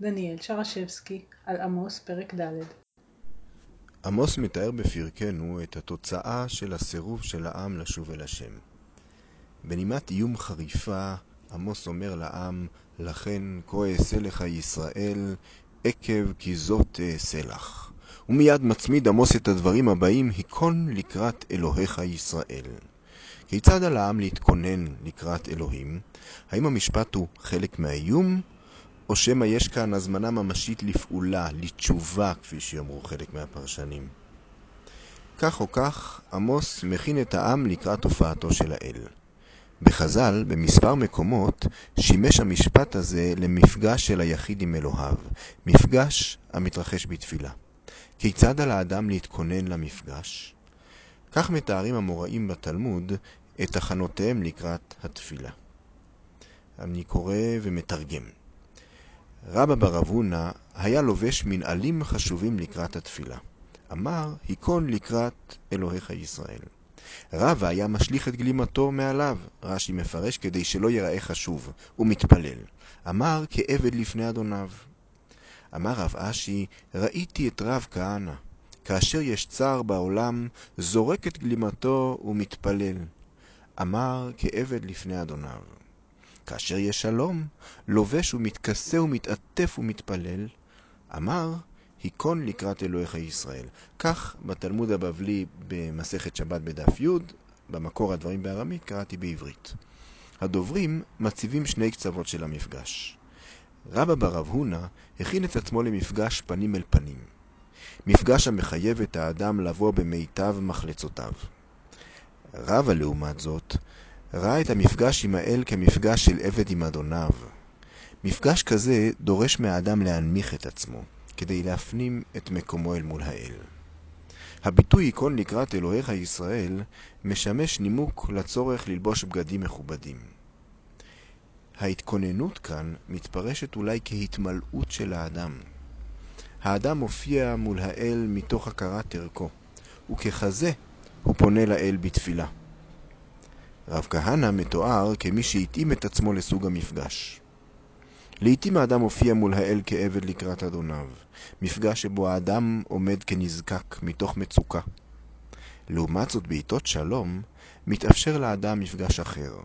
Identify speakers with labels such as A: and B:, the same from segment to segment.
A: דניאל שרשבסקי על עמוס פרק ד'
B: עמוס מתאר בפרקנו את התוצאה של הסירוב של העם לשוב אל השם. בנימת איום חריפה, עמוס אומר לעם, לכן כה אעשה לך ישראל, עקב כי זאת אעשה לך. ומיד מצמיד עמוס את הדברים הבאים, היכון לקראת אלוהיך ישראל. כיצד על העם להתכונן לקראת אלוהים? האם המשפט הוא חלק מהאיום? או שמא יש כאן הזמנה ממשית לפעולה, לתשובה, כפי שיאמרו חלק מהפרשנים. כך או כך, עמוס מכין את העם לקראת הופעתו של האל. בחז"ל, במספר מקומות, שימש המשפט הזה למפגש של היחיד עם אלוהיו, מפגש המתרחש בתפילה. כיצד על האדם להתכונן למפגש? כך מתארים המוראים בתלמוד את הכנותיהם לקראת התפילה. אני קורא ומתרגם. רבא בר אבונה היה לובש מנעלים חשובים לקראת התפילה. אמר, היכון לקראת אלוהיך ישראל. רבא היה משליך את גלימתו מעליו, רש"י מפרש, כדי שלא ייראה חשוב, ומתפלל. אמר, כעבד לפני אדוניו. אמר רב אשי, ראיתי את רב כהנא, כאשר יש צער בעולם, זורק את גלימתו ומתפלל. אמר, כעבד לפני אדוניו. כאשר יש שלום, לובש ומתכסה ומתעטף ומתפלל, אמר, היכון לקראת אלוהיך ישראל. כך בתלמוד הבבלי במסכת שבת בדף י', במקור הדברים בארמית, קראתי בעברית. הדוברים מציבים שני קצוות של המפגש. רבא ברב הונא הכין את עצמו למפגש פנים אל פנים. מפגש המחייב את האדם לבוא במיטב מחלצותיו. רבא, לעומת זאת, ראה את המפגש עם האל כמפגש של עבד עם אדוניו. מפגש כזה דורש מהאדם להנמיך את עצמו, כדי להפנים את מקומו אל מול האל. הביטוי היכון לקראת אלוהיך ישראל משמש נימוק לצורך ללבוש בגדים מכובדים. ההתכוננות כאן מתפרשת אולי כהתמלאות של האדם. האדם מופיע מול האל מתוך הכרת ערכו, וככזה הוא פונה לאל בתפילה. רב כהנא מתואר כמי שהתאים את עצמו לסוג המפגש. לעתים האדם מופיע מול האל כעבד לקראת אדוניו, מפגש שבו האדם עומד כנזקק מתוך מצוקה. לעומת זאת, בעיתות שלום, מתאפשר לאדם מפגש אחר,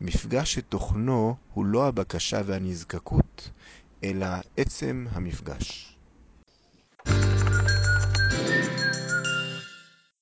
B: מפגש שתוכנו הוא לא הבקשה והנזקקות, אלא עצם המפגש.